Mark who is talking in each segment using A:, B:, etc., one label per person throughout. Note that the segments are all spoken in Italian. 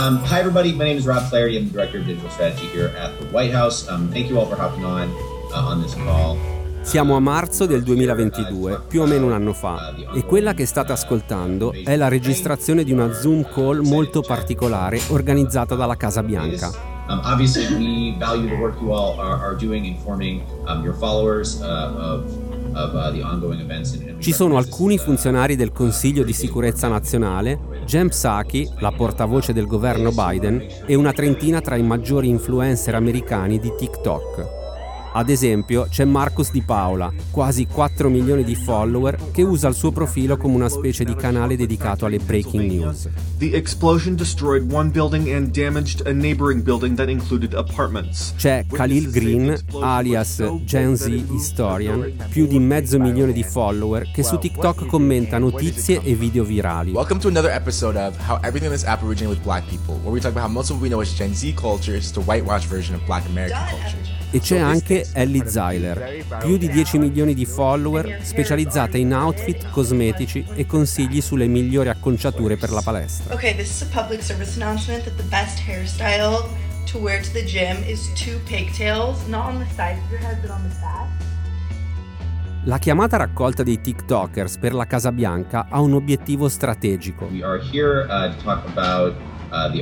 A: Um, hi, everybody. My name is Rob Flaherty. I'm the Director of Digital Strategy here at the White House. Um, thank you all for hopping on uh, on this call.
B: Siamo a marzo del 2022, più o meno un anno fa, e quella che state ascoltando è la registrazione di una Zoom call molto particolare organizzata dalla Casa Bianca.
A: Um, obviously, we value the work you all are, are doing informing um, your followers uh, of uh,
B: Ci sono alcuni funzionari del Consiglio di sicurezza nazionale, Jem Psaki, la portavoce del governo Biden, e una trentina tra i maggiori influencer americani di TikTok. Ad esempio c'è Marcus Di Paola, quasi 4 milioni di follower, che usa il suo profilo come una specie di canale dedicato alle breaking news. C'è Khalil Green, alias Gen Z Historian, più di mezzo milione di follower, che su TikTok commenta notizie e video virali.
C: Welcome to another episode of How Everything in this app originated with black people, where we talk about how most of what we know as Gen Z culture is the whitewash version of black American culture.
B: E c'è anche Ellie Zeiler, più di 10 milioni di follower, specializzata in outfit, cosmetici e consigli sulle migliori acconciature per la palestra.
D: Okay, this is a public service announcement that the best hairstyle to wear to the gym is two pigtails, not on the sides of your head but on the back.
B: La chiamata raccolta dei TikTokers per la Casa Bianca ha un obiettivo strategico.
A: We are here uh, to talk about Uh,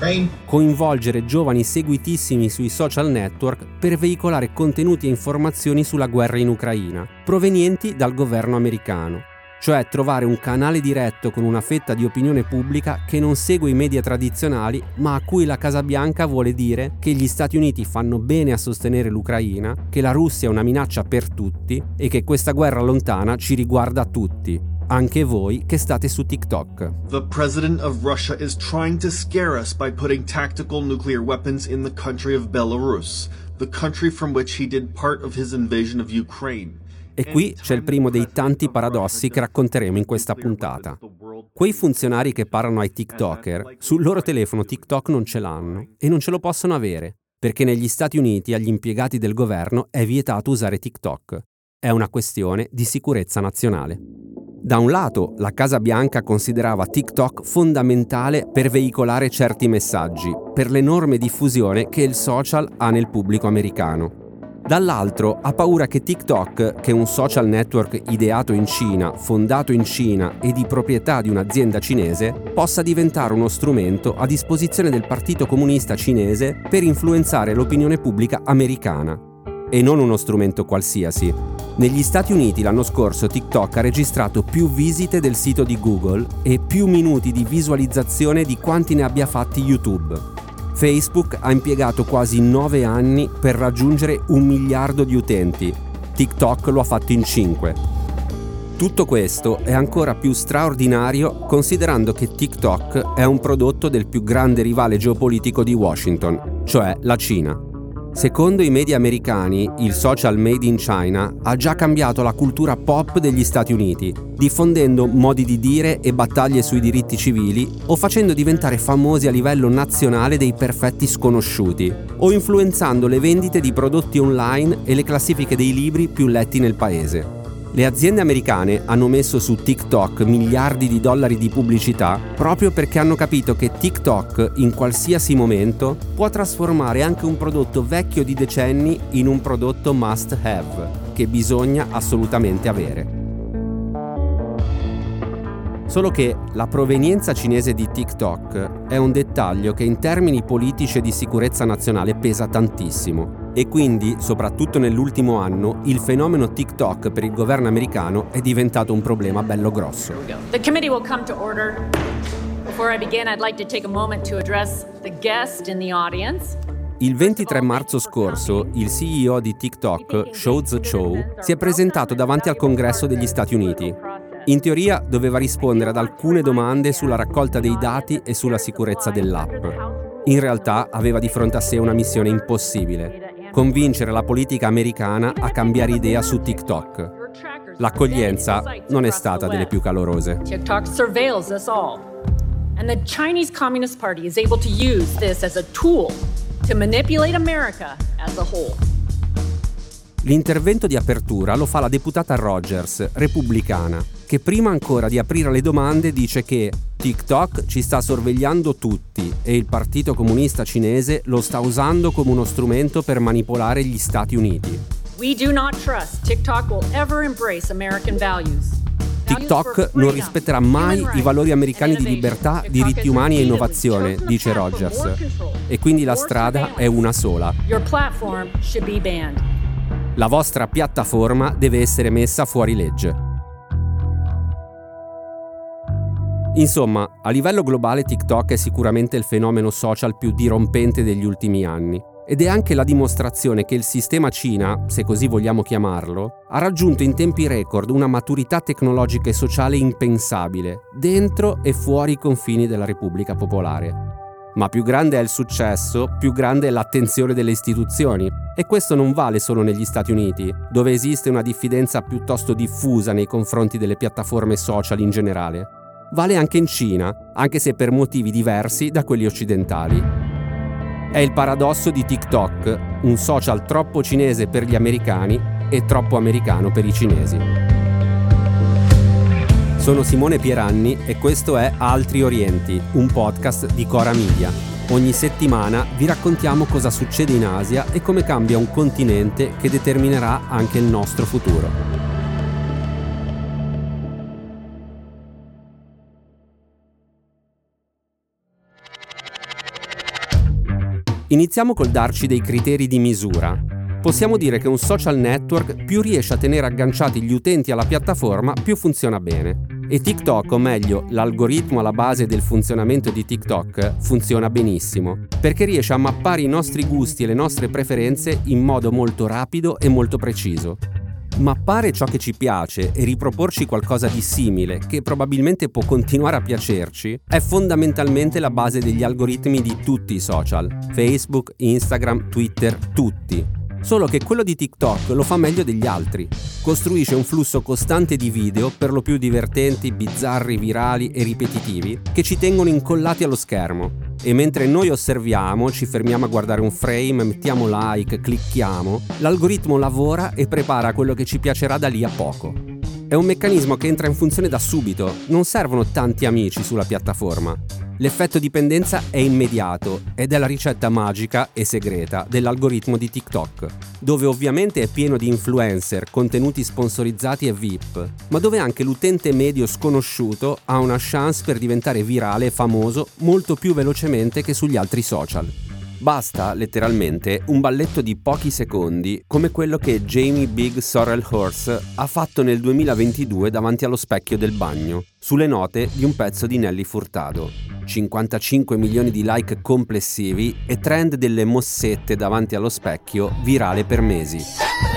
A: uh.
B: Coinvolgere giovani seguitissimi sui social network per veicolare contenuti e informazioni sulla guerra in Ucraina, provenienti dal governo americano. Cioè trovare un canale diretto con una fetta di opinione pubblica che non segue i media tradizionali, ma a cui la Casa Bianca vuole dire che gli Stati Uniti fanno bene a sostenere l'Ucraina, che la Russia è una minaccia per tutti e che questa guerra lontana ci riguarda tutti anche voi che state su TikTok.
E: The president of Russia is trying to scare us by putting tactical nuclear weapons in the country of Belarus, the country from which he did part of his invasion of Ukraine.
B: E qui c'è il primo dei tanti paradossi che racconteremo in questa puntata. Quei funzionari che parlano ai TikToker, sul loro telefono TikTok non ce l'hanno e non ce lo possono avere, perché negli Stati Uniti agli impiegati del governo è vietato usare TikTok. È una questione di sicurezza nazionale. Da un lato, la Casa Bianca considerava TikTok fondamentale per veicolare certi messaggi, per l'enorme diffusione che il social ha nel pubblico americano. Dall'altro ha paura che TikTok, che è un social network ideato in Cina, fondato in Cina e di proprietà di un'azienda cinese, possa diventare uno strumento a disposizione del Partito Comunista cinese per influenzare l'opinione pubblica americana. E non uno strumento qualsiasi, negli Stati Uniti l'anno scorso TikTok ha registrato più visite del sito di Google e più minuti di visualizzazione di quanti ne abbia fatti YouTube. Facebook ha impiegato quasi 9 anni per raggiungere un miliardo di utenti. TikTok lo ha fatto in 5. Tutto questo è ancora più straordinario considerando che TikTok è un prodotto del più grande rivale geopolitico di Washington, cioè la Cina. Secondo i media americani, il social made in China ha già cambiato la cultura pop degli Stati Uniti, diffondendo modi di dire e battaglie sui diritti civili o facendo diventare famosi a livello nazionale dei perfetti sconosciuti, o influenzando le vendite di prodotti online e le classifiche dei libri più letti nel paese. Le aziende americane hanno messo su TikTok miliardi di dollari di pubblicità proprio perché hanno capito che TikTok in qualsiasi momento può trasformare anche un prodotto vecchio di decenni in un prodotto must have, che bisogna assolutamente avere. Solo che la provenienza cinese di TikTok è un dettaglio che in termini politici e di sicurezza nazionale pesa tantissimo e quindi, soprattutto nell'ultimo anno, il fenomeno TikTok per il governo americano è diventato un problema bello grosso.
F: The committee will come to order. Before I begin, I'd like to take a moment to address the guest in the audience.
B: Il 23 marzo scorso il CEO di TikTok, Shou Tzu Chow, si è presentato davanti al Congresso degli Stati Uniti. In teoria doveva rispondere ad alcune domande sulla raccolta dei dati e sulla sicurezza dell'app. In realtà aveva di fronte a sé una missione impossibile, convincere la politica americana a cambiare idea su TikTok. L'accoglienza non è stata delle più calorose.
F: TikTok surveils us all. And the Chinese Communist Party is able to use this as a tool to manipulate America as a whole.
B: L'intervento di apertura lo fa la deputata Rogers, repubblicana, che prima ancora di aprire le domande dice che TikTok ci sta sorvegliando tutti e il Partito Comunista Cinese lo sta usando come uno strumento per manipolare gli Stati Uniti.
F: We do not trust TikTok will ever embrace American values.
B: TikTok non rispetterà mai i valori americani di libertà, diritti umani e innovazione, dice Rogers. E quindi la strada è una sola. La vostra piattaforma deve essere messa fuori legge. Insomma, a livello globale TikTok è sicuramente il fenomeno social più dirompente degli ultimi anni. Ed è anche la dimostrazione che il sistema Cina, se così vogliamo chiamarlo, ha raggiunto in tempi record una maturità tecnologica e sociale impensabile, dentro e fuori i confini della Repubblica Popolare. Ma più grande è il successo, più grande è l'attenzione delle istituzioni. E questo non vale solo negli Stati Uniti, dove esiste una diffidenza piuttosto diffusa nei confronti delle piattaforme social in generale. Vale anche in Cina, anche se per motivi diversi da quelli occidentali. È il paradosso di TikTok, un social troppo cinese per gli americani e troppo americano per i cinesi. Sono Simone Pieranni e questo è Altri Orienti, un podcast di Cora Media. Ogni settimana vi raccontiamo cosa succede in Asia e come cambia un continente che determinerà anche il nostro futuro. Iniziamo col darci dei criteri di misura. Possiamo dire che un social network più riesce a tenere agganciati gli utenti alla piattaforma, più funziona bene. E TikTok, o meglio, l'algoritmo alla base del funzionamento di TikTok, funziona benissimo, perché riesce a mappare i nostri gusti e le nostre preferenze in modo molto rapido e molto preciso. Mappare ciò che ci piace e riproporci qualcosa di simile, che probabilmente può continuare a piacerci, è fondamentalmente la base degli algoritmi di tutti i social, Facebook, Instagram, Twitter, tutti. Solo che quello di TikTok lo fa meglio degli altri. Costruisce un flusso costante di video, per lo più divertenti, bizzarri, virali e ripetitivi, che ci tengono incollati allo schermo. E mentre noi osserviamo, ci fermiamo a guardare un frame, mettiamo like, clicchiamo, l'algoritmo lavora e prepara quello che ci piacerà da lì a poco. È un meccanismo che entra in funzione da subito, non servono tanti amici sulla piattaforma. L'effetto dipendenza è immediato ed è la ricetta magica e segreta dell'algoritmo di TikTok, dove ovviamente è pieno di influencer, contenuti sponsorizzati e VIP, ma dove anche l'utente medio sconosciuto ha una chance per diventare virale e famoso molto più velocemente che sugli altri social. Basta, letteralmente, un balletto di pochi secondi come quello che Jamie Big Sorrel Horse ha fatto nel 2022 davanti allo specchio del bagno, sulle note di un pezzo di Nelly Furtado. 55 milioni di like complessivi e trend delle mossette davanti allo specchio virale per mesi.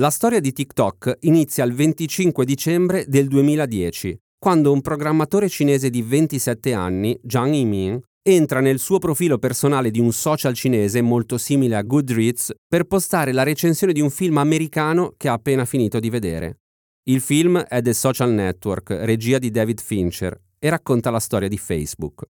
B: La storia di TikTok inizia il 25 dicembre del 2010, quando un programmatore cinese di 27 anni, Zhang Yiming, entra nel suo profilo personale di un social cinese molto simile a Goodreads per postare la recensione di un film americano che ha appena finito di vedere. Il film è The Social Network, regia di David Fincher, e racconta la storia di Facebook.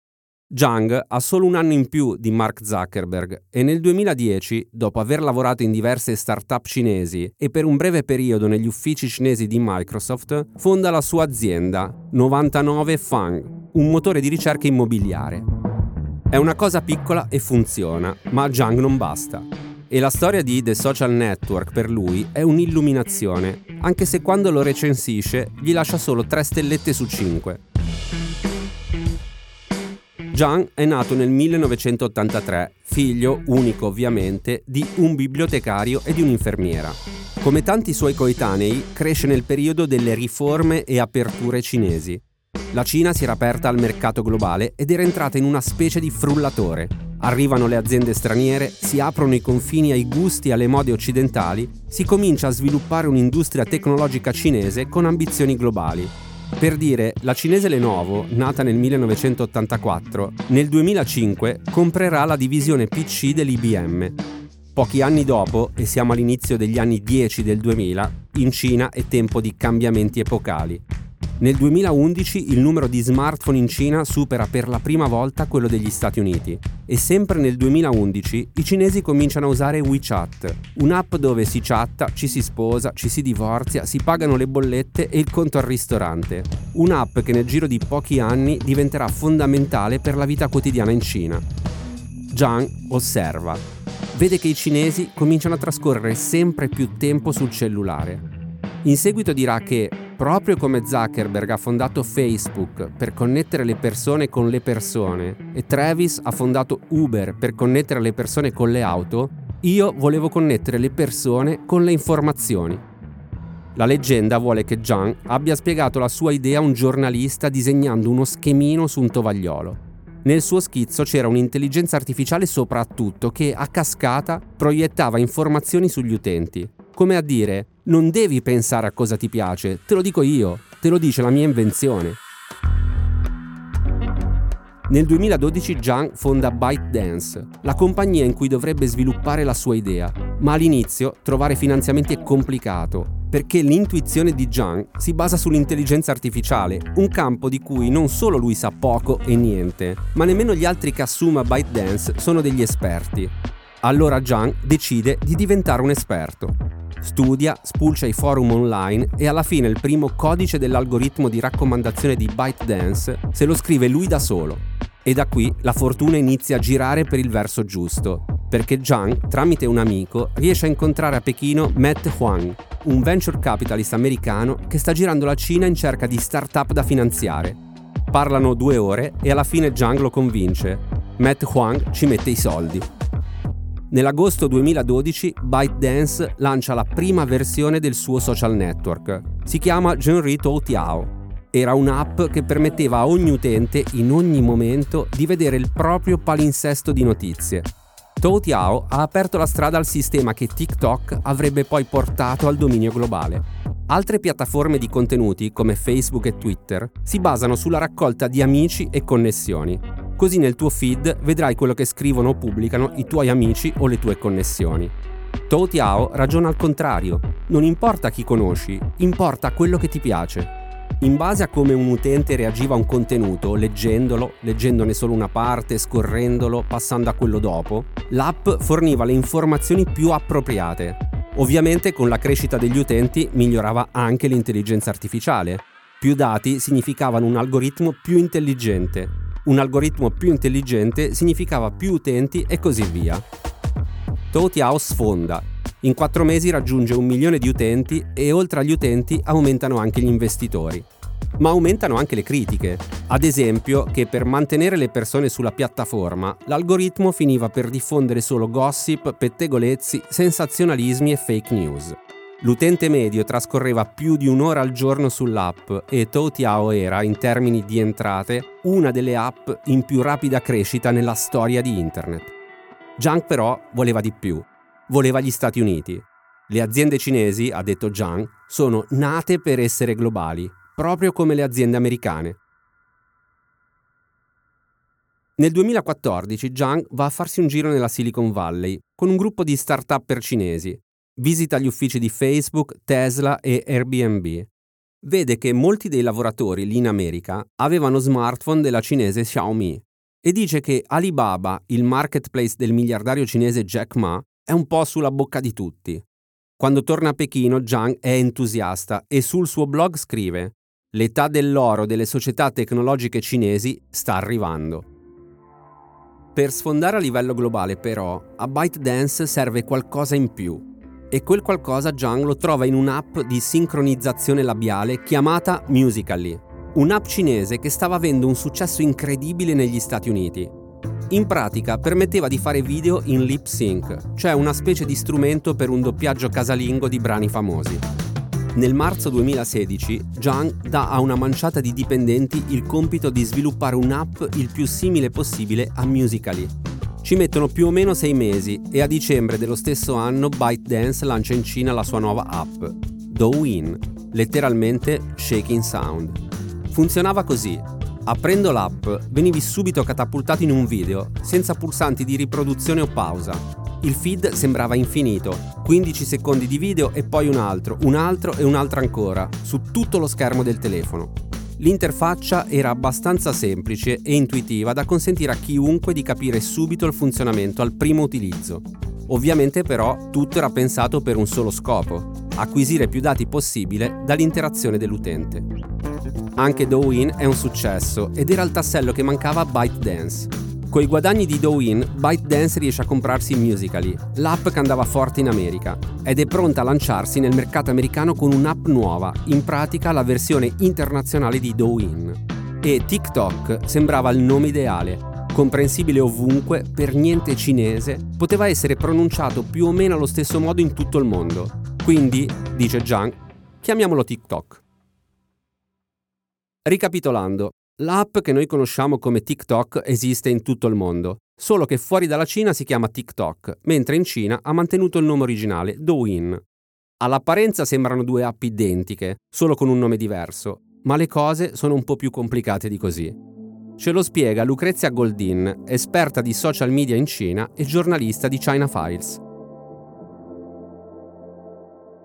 B: Zhang ha solo un anno in più di Mark Zuckerberg e nel 2010, dopo aver lavorato in diverse start-up cinesi e per un breve periodo negli uffici cinesi di Microsoft, fonda la sua azienda, 99 Fang, un motore di ricerca immobiliare. È una cosa piccola e funziona, ma a Zhang non basta. E la storia di The Social Network per lui è un'illuminazione, anche se quando lo recensisce gli lascia solo 3 stellette su 5. Zhang è nato nel 1983, figlio unico ovviamente di un bibliotecario e di un'infermiera. Come tanti suoi coetanei, cresce nel periodo delle riforme e aperture cinesi. La Cina si era aperta al mercato globale ed era entrata in una specie di frullatore. Arrivano le aziende straniere, si aprono i confini ai gusti e alle mode occidentali, si comincia a sviluppare un'industria tecnologica cinese con ambizioni globali. Per dire, la cinese Lenovo, nata nel 1984, nel 2005 comprerà la divisione PC dell'IBM. Pochi anni dopo, e siamo all'inizio degli anni 10 del 2000, in Cina è tempo di cambiamenti epocali. Nel 2011 il numero di smartphone in Cina supera per la prima volta quello degli Stati Uniti e sempre nel 2011 i cinesi cominciano a usare WeChat, un'app dove si chatta, ci si sposa, ci si divorzia, si pagano le bollette e il conto al ristorante. Un'app che nel giro di pochi anni diventerà fondamentale per la vita quotidiana in Cina. Zhang osserva. Vede che i cinesi cominciano a trascorrere sempre più tempo sul cellulare. In seguito dirà che Proprio come Zuckerberg ha fondato Facebook per connettere le persone con le persone e Travis ha fondato Uber per connettere le persone con le auto, io volevo connettere le persone con le informazioni. La leggenda vuole che Zhang abbia spiegato la sua idea a un giornalista disegnando uno schemino su un tovagliolo. Nel suo schizzo c'era un'intelligenza artificiale soprattutto che a cascata proiettava informazioni sugli utenti, come a dire non devi pensare a cosa ti piace, te lo dico io, te lo dice la mia invenzione. Nel 2012 Zhang fonda ByteDance, la compagnia in cui dovrebbe sviluppare la sua idea, ma all'inizio trovare finanziamenti è complicato, perché l'intuizione di Zhang si basa sull'intelligenza artificiale, un campo di cui non solo lui sa poco e niente, ma nemmeno gli altri che assuma ByteDance sono degli esperti. Allora Zhang decide di diventare un esperto. Studia, spulcia i forum online e alla fine il primo codice dell'algoritmo di raccomandazione di ByteDance se lo scrive lui da solo. E da qui la fortuna inizia a girare per il verso giusto, perché Zhang, tramite un amico, riesce a incontrare a Pechino Matt Huang, un venture capitalist americano che sta girando la Cina in cerca di start-up da finanziare. Parlano due ore e alla fine Zhang lo convince. Matt Huang ci mette i soldi. Nell'agosto 2012 ByteDance lancia la prima versione del suo social network. Si chiama Genri Tiao. Era un'app che permetteva a ogni utente, in ogni momento, di vedere il proprio palinsesto di notizie. Tiao ha aperto la strada al sistema che TikTok avrebbe poi portato al dominio globale. Altre piattaforme di contenuti, come Facebook e Twitter, si basano sulla raccolta di amici e connessioni. Così nel tuo feed vedrai quello che scrivono o pubblicano i tuoi amici o le tue connessioni. Tou Tiao ragiona al contrario. Non importa chi conosci, importa quello che ti piace. In base a come un utente reagiva a un contenuto, leggendolo, leggendone solo una parte, scorrendolo, passando a quello dopo, l'app forniva le informazioni più appropriate. Ovviamente con la crescita degli utenti migliorava anche l'intelligenza artificiale. Più dati significavano un algoritmo più intelligente, un algoritmo più intelligente significava più utenti e così via. Toutiao sfonda. In quattro mesi raggiunge un milione di utenti e oltre agli utenti aumentano anche gli investitori. Ma aumentano anche le critiche. Ad esempio che per mantenere le persone sulla piattaforma l'algoritmo finiva per diffondere solo gossip, pettegolezzi, sensazionalismi e fake news. L'utente medio trascorreva più di un'ora al giorno sull'app e Toutiao era, in termini di entrate, una delle app in più rapida crescita nella storia di Internet. Zhang però voleva di più. Voleva gli Stati Uniti. Le aziende cinesi, ha detto Zhang, sono nate per essere globali, proprio come le aziende americane. Nel 2014 Zhang va a farsi un giro nella Silicon Valley con un gruppo di start-upper cinesi Visita gli uffici di Facebook, Tesla e Airbnb. Vede che molti dei lavoratori lì in America avevano smartphone della cinese Xiaomi e dice che Alibaba, il marketplace del miliardario cinese Jack Ma, è un po' sulla bocca di tutti. Quando torna a Pechino, Zhang è entusiasta e sul suo blog scrive L'età dell'oro delle società tecnologiche cinesi sta arrivando. Per sfondare a livello globale, però, a ByteDance serve qualcosa in più e quel qualcosa Zhang lo trova in un'app di sincronizzazione labiale chiamata Musical.ly, un'app cinese che stava avendo un successo incredibile negli Stati Uniti. In pratica permetteva di fare video in lip sync, cioè una specie di strumento per un doppiaggio casalingo di brani famosi. Nel marzo 2016, Zhang dà a una manciata di dipendenti il compito di sviluppare un'app il più simile possibile a Musical.ly. Ci mettono più o meno sei mesi e a dicembre dello stesso anno ByteDance lancia in Cina la sua nuova app, Douyin, letteralmente Shaking Sound. Funzionava così. Aprendo l'app, venivi subito catapultato in un video, senza pulsanti di riproduzione o pausa. Il feed sembrava infinito, 15 secondi di video e poi un altro, un altro e un altro ancora, su tutto lo schermo del telefono. L'interfaccia era abbastanza semplice e intuitiva da consentire a chiunque di capire subito il funzionamento al primo utilizzo. Ovviamente però tutto era pensato per un solo scopo, acquisire più dati possibile dall'interazione dell'utente. Anche Douyin è un successo ed era il tassello che mancava a ByteDance. I guadagni di Douyin, ByteDance riesce a comprarsi Musical.ly, l'app che andava forte in America, ed è pronta a lanciarsi nel mercato americano con un'app nuova, in pratica la versione internazionale di Douyin. E TikTok sembrava il nome ideale, comprensibile ovunque, per niente cinese, poteva essere pronunciato più o meno allo stesso modo in tutto il mondo. Quindi, dice Zhang, chiamiamolo TikTok. Ricapitolando, l'app che noi conosciamo come TikTok esiste in tutto il mondo, solo che fuori dalla Cina si chiama TikTok, mentre in Cina ha mantenuto il nome originale Douyin. All'apparenza sembrano due app identiche, solo con un nome diverso, ma le cose sono un po' più complicate di così. Ce lo spiega Lucrezia Goldin, esperta di social media in Cina e giornalista di China Files.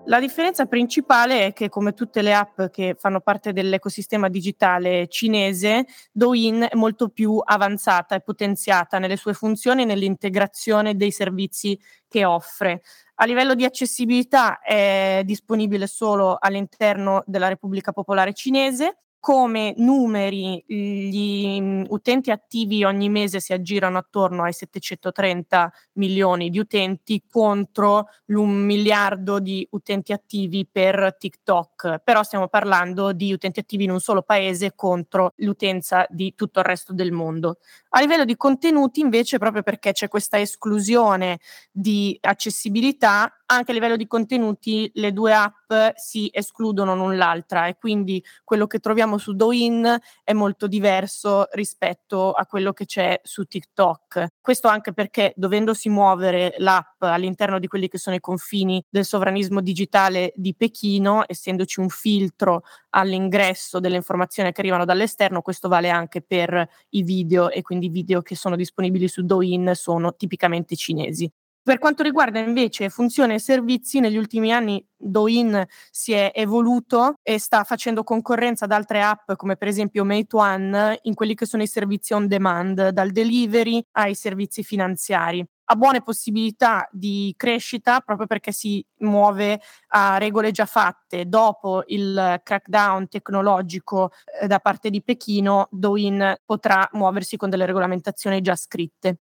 G: La differenza principale è che, come tutte le app che fanno parte dell'ecosistema digitale cinese, Douyin è molto più avanzata e potenziata nelle sue funzioni e nell'integrazione dei servizi che offre. A livello di accessibilità è disponibile solo all'interno della Repubblica Popolare Cinese come numeri gli utenti attivi ogni mese si aggirano attorno ai 730 milioni di utenti contro l'un miliardo di utenti attivi per TikTok, però stiamo parlando di utenti attivi in un solo paese contro l'utenza di tutto il resto del mondo. A livello di contenuti invece proprio perché c'è questa esclusione di accessibilità anche a livello di contenuti le due app si escludono l'un l'altra e quindi quello che troviamo su Douyin è molto diverso rispetto a quello che c'è su TikTok. Questo anche perché dovendosi muovere l'app all'interno di quelli che sono i confini del sovranismo digitale di Pechino, essendoci un filtro all'ingresso delle informazioni che arrivano dall'esterno, questo vale anche per i video e quindi i video che sono disponibili su Douyin sono tipicamente cinesi. Per quanto riguarda invece funzioni e servizi, negli ultimi anni Douyin si è evoluto e sta facendo concorrenza ad altre app come per esempio Meituan in quelli che sono i servizi on demand, dal delivery ai servizi finanziari. Ha buone possibilità di crescita proprio perché si muove a regole già fatte. Dopo il crackdown tecnologico eh, da parte di Pechino, Douyin potrà muoversi con delle regolamentazioni già scritte.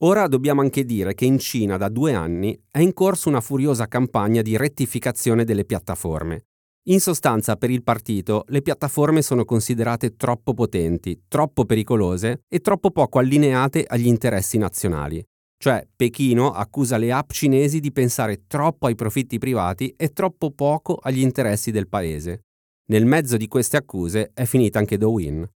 B: Ora dobbiamo anche dire che in Cina da due anni è in corso una furiosa campagna di rettificazione delle piattaforme. In sostanza, per il partito, le piattaforme sono considerate troppo potenti, troppo pericolose e troppo poco allineate agli interessi nazionali. Cioè, Pechino accusa le app cinesi di pensare troppo ai profitti privati e troppo poco agli interessi del paese. Nel mezzo di queste accuse è finita anche Douyin.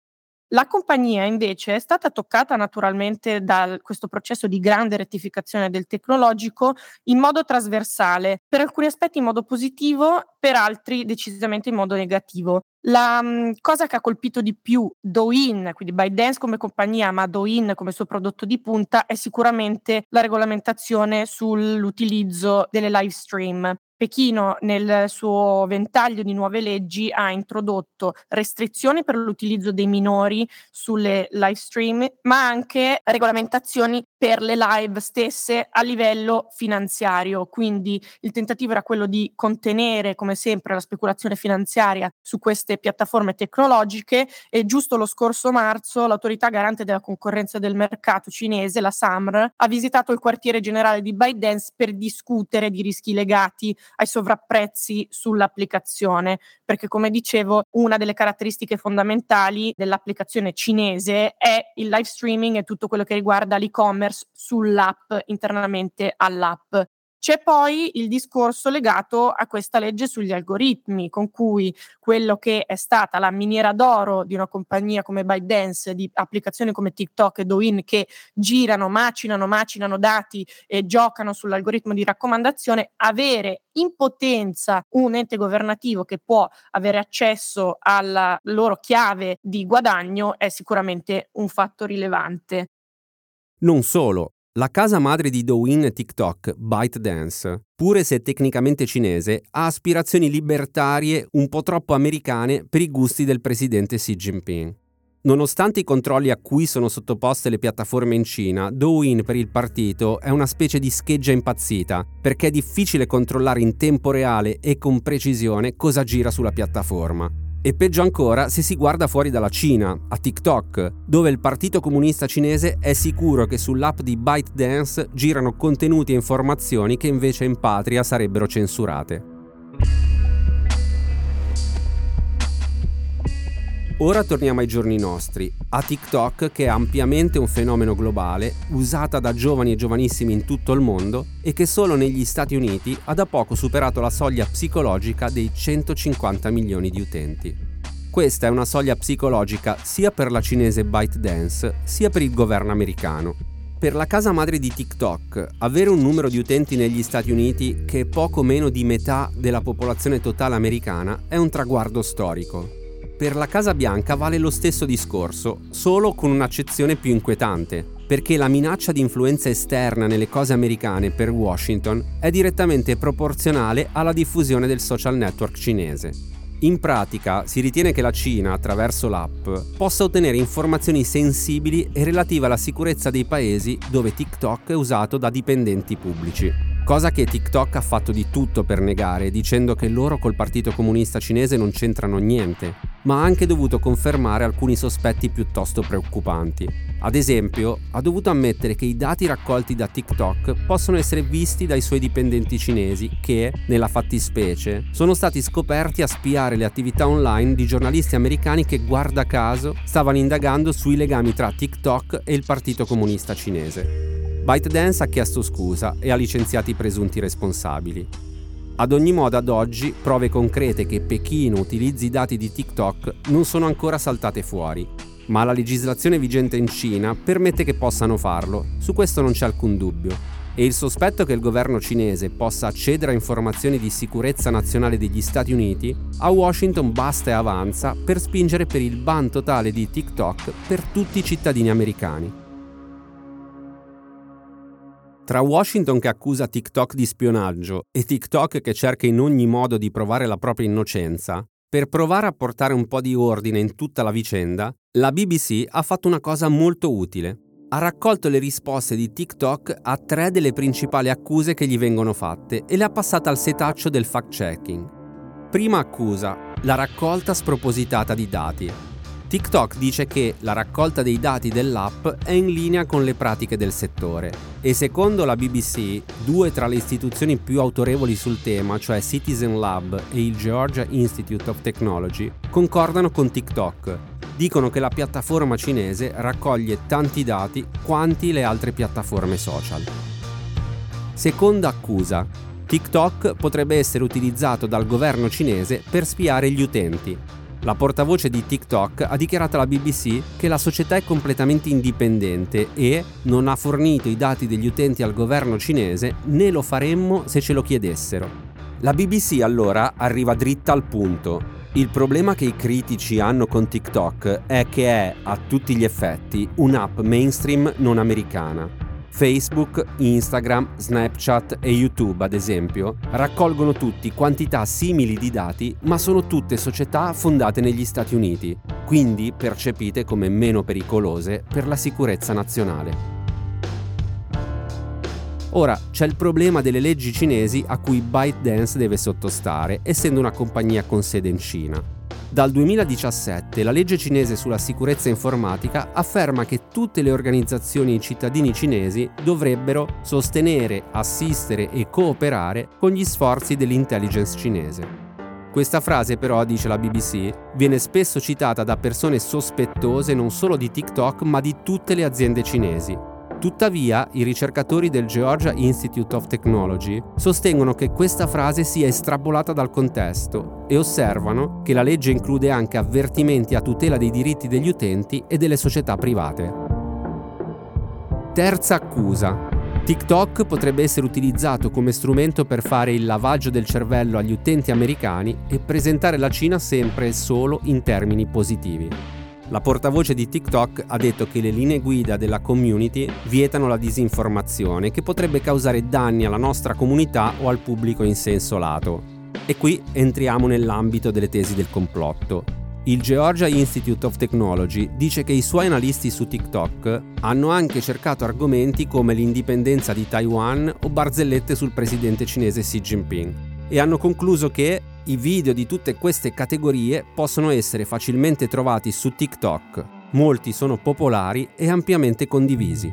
G: La compagnia invece è stata toccata naturalmente da questo processo di grande rettificazione del tecnologico in modo trasversale, per alcuni aspetti in modo positivo, per altri decisamente in modo negativo. La mh, cosa che ha colpito di più Douyin, quindi ByteDance come compagnia, ma Douyin come suo prodotto di punta, è sicuramente la regolamentazione sull'utilizzo delle live stream. Pechino nel suo ventaglio di nuove leggi ha introdotto restrizioni per l'utilizzo dei minori sulle live stream, ma anche regolamentazioni per le live stesse a livello finanziario. Quindi il tentativo era quello di contenere, come sempre, la speculazione finanziaria su queste piattaforme tecnologiche e giusto lo scorso marzo l'autorità garante della concorrenza del mercato cinese, la SAMR, ha visitato il quartiere generale di ByteDance per discutere di rischi legati ai sovrapprezzi sull'applicazione, perché come dicevo, una delle caratteristiche fondamentali dell'applicazione cinese è il live streaming e tutto quello che riguarda l'e-commerce sull'app internamente all'app. C'è poi il discorso legato a questa legge sugli algoritmi, con cui quello che è stata la miniera d'oro di una compagnia come ByteDance, di applicazioni come TikTok e Douyin che girano, macinano, macinano dati e giocano sull'algoritmo di raccomandazione, avere in potenza un ente governativo che può avere accesso alla loro chiave di guadagno è sicuramente un fatto rilevante.
B: Non solo, la casa madre di Douyin TikTok, ByteDance, pure se tecnicamente cinese, ha aspirazioni libertarie un po' troppo americane per i gusti del presidente Xi Jinping. Nonostante i controlli a cui sono sottoposte le piattaforme in Cina, Douyin per il partito è una specie di scheggia impazzita, perché è difficile controllare in tempo reale e con precisione cosa gira sulla piattaforma. E peggio ancora se si guarda fuori dalla Cina, a TikTok, dove il Partito Comunista Cinese è sicuro che sull'app di ByteDance girano contenuti e informazioni che invece in patria sarebbero censurate. Ora torniamo ai giorni nostri, a TikTok che è ampiamente un fenomeno globale, usata da giovani e giovanissimi in tutto il mondo e che solo negli Stati Uniti ha da poco superato la soglia psicologica dei 150 milioni di utenti. Questa è una soglia psicologica sia per la cinese ByteDance sia per il governo americano. Per la casa madre di TikTok, avere un numero di utenti negli Stati Uniti che è poco meno di metà della popolazione totale americana è un traguardo storico. Per la Casa Bianca vale lo stesso discorso, solo con un'accezione più inquietante, perché la minaccia di influenza esterna nelle cose americane per Washington è direttamente proporzionale alla diffusione del social network cinese. In pratica si ritiene che la Cina, attraverso l'app, possa ottenere informazioni sensibili e relative alla sicurezza dei paesi dove TikTok è usato da dipendenti pubblici cosa che TikTok ha fatto di tutto per negare, dicendo che loro col Partito Comunista Cinese non c'entrano niente, ma ha anche dovuto confermare alcuni sospetti piuttosto preoccupanti. Ad esempio, ha dovuto ammettere che i dati raccolti da TikTok possono essere visti dai suoi dipendenti cinesi che, nella fattispecie, sono stati scoperti a spiare le attività online di giornalisti americani che, guarda caso, stavano indagando sui legami tra TikTok e il Partito Comunista Cinese. ByteDance ha chiesto scusa e ha licenziato i presunti responsabili. Ad ogni modo, ad oggi, prove concrete che Pechino utilizzi i dati di TikTok non sono ancora saltate fuori, ma la legislazione vigente in Cina permette che possano farlo, su questo non c'è alcun dubbio. E il sospetto che il governo cinese possa accedere a informazioni di sicurezza nazionale degli Stati Uniti, a Washington basta e avanza per spingere per il ban totale di TikTok per tutti i cittadini americani. Tra Washington che accusa TikTok di spionaggio e TikTok che cerca in ogni modo di provare la propria innocenza, per provare a portare un po' di ordine in tutta la vicenda, la BBC ha fatto una cosa molto utile. Ha raccolto le risposte di TikTok a tre delle principali accuse che gli vengono fatte e le ha passate al setaccio del fact-checking. Prima accusa, la raccolta spropositata di dati. TikTok dice che la raccolta dei dati dell'app è in linea con le pratiche del settore e secondo la BBC, due tra le istituzioni più autorevoli sul tema, cioè Citizen Lab e il Georgia Institute of Technology, concordano con TikTok. Dicono che la piattaforma cinese raccoglie tanti dati quanti le altre piattaforme social. Seconda accusa. TikTok potrebbe essere utilizzato dal governo cinese per spiare gli utenti, la portavoce di TikTok ha dichiarato alla BBC che la società è completamente indipendente e non ha fornito i dati degli utenti al governo cinese né lo faremmo se ce lo chiedessero. La BBC allora arriva dritta al punto. Il problema che i critici hanno con TikTok è che è, a tutti gli effetti, un'app mainstream non americana. Facebook, Instagram, Snapchat e YouTube, ad esempio, raccolgono tutti quantità simili di dati, ma sono tutte società fondate negli Stati Uniti, quindi percepite come meno pericolose per la sicurezza nazionale. Ora, c'è il problema delle leggi cinesi a cui ByteDance deve sottostare, essendo una compagnia con sede in Cina. Dal 2017 la legge cinese sulla sicurezza informatica afferma che tutte le organizzazioni e cittadini cinesi dovrebbero sostenere, assistere e cooperare con gli sforzi dell'intelligence cinese. Questa frase però, dice la BBC, viene spesso citata da persone sospettose non solo di TikTok ma di tutte le aziende cinesi. Tuttavia, i ricercatori del Georgia Institute of Technology sostengono che questa frase sia estrapolata dal contesto e osservano che la legge include anche avvertimenti a tutela dei diritti degli utenti e delle società private. Terza accusa. TikTok potrebbe essere utilizzato come strumento per fare il lavaggio del cervello agli utenti americani e presentare la Cina sempre e solo in termini positivi. La portavoce di TikTok ha detto che le linee guida della community vietano la disinformazione che potrebbe causare danni alla nostra comunità o al pubblico in senso lato. E qui entriamo nell'ambito delle tesi del complotto. Il Georgia Institute of Technology dice che i suoi analisti su TikTok hanno anche cercato argomenti come l'indipendenza di Taiwan o barzellette sul presidente cinese Xi Jinping e hanno concluso che i video di tutte queste categorie possono essere facilmente trovati su TikTok. Molti sono popolari e ampiamente condivisi.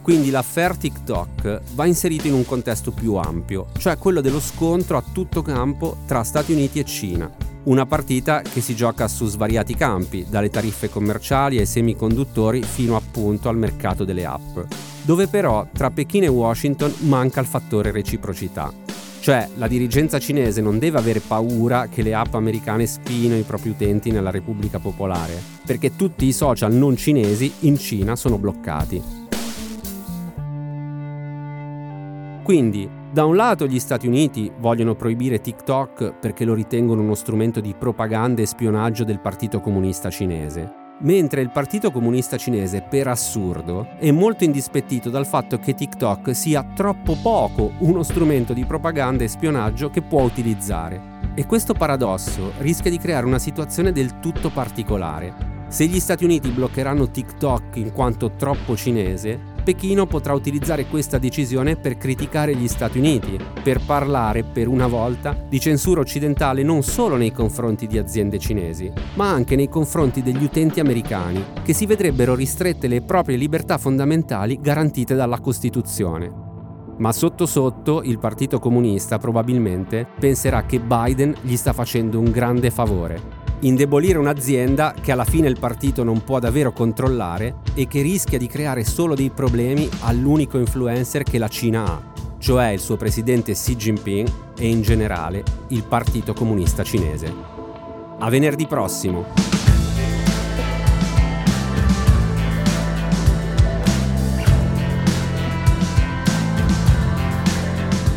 B: Quindi l'affair TikTok va inserito in un contesto più ampio, cioè quello dello scontro a tutto campo tra Stati Uniti e Cina. Una partita che si gioca su svariati campi, dalle tariffe commerciali ai semiconduttori fino appunto al mercato delle app, dove però tra Pechino e Washington manca il fattore reciprocità. Cioè, la dirigenza cinese non deve avere paura che le app americane spino i propri utenti nella Repubblica Popolare, perché tutti i social non cinesi in Cina sono bloccati. Quindi, da un lato gli Stati Uniti vogliono proibire TikTok perché lo ritengono uno strumento di propaganda e spionaggio del Partito Comunista Cinese, mentre il Partito Comunista Cinese, per assurdo, è molto indispettito dal fatto che TikTok sia troppo poco uno strumento di propaganda e spionaggio che può utilizzare. E questo paradosso rischia di creare una situazione del tutto particolare. Se gli Stati Uniti bloccheranno TikTok in quanto troppo cinese, Pechino potrà utilizzare questa decisione per criticare gli Stati Uniti, per parlare per una volta di censura occidentale non solo nei confronti di aziende cinesi, ma anche nei confronti degli utenti americani, che si vedrebbero ristrette le proprie libertà fondamentali garantite dalla Costituzione. Ma sotto sotto il Partito Comunista probabilmente penserà che Biden gli sta facendo un grande favore indebolire un'azienda che alla fine il partito non può davvero controllare e che rischia di creare solo dei problemi all'unico influencer che la Cina ha, cioè il suo presidente Xi Jinping e in generale il Partito Comunista Cinese. A venerdì prossimo!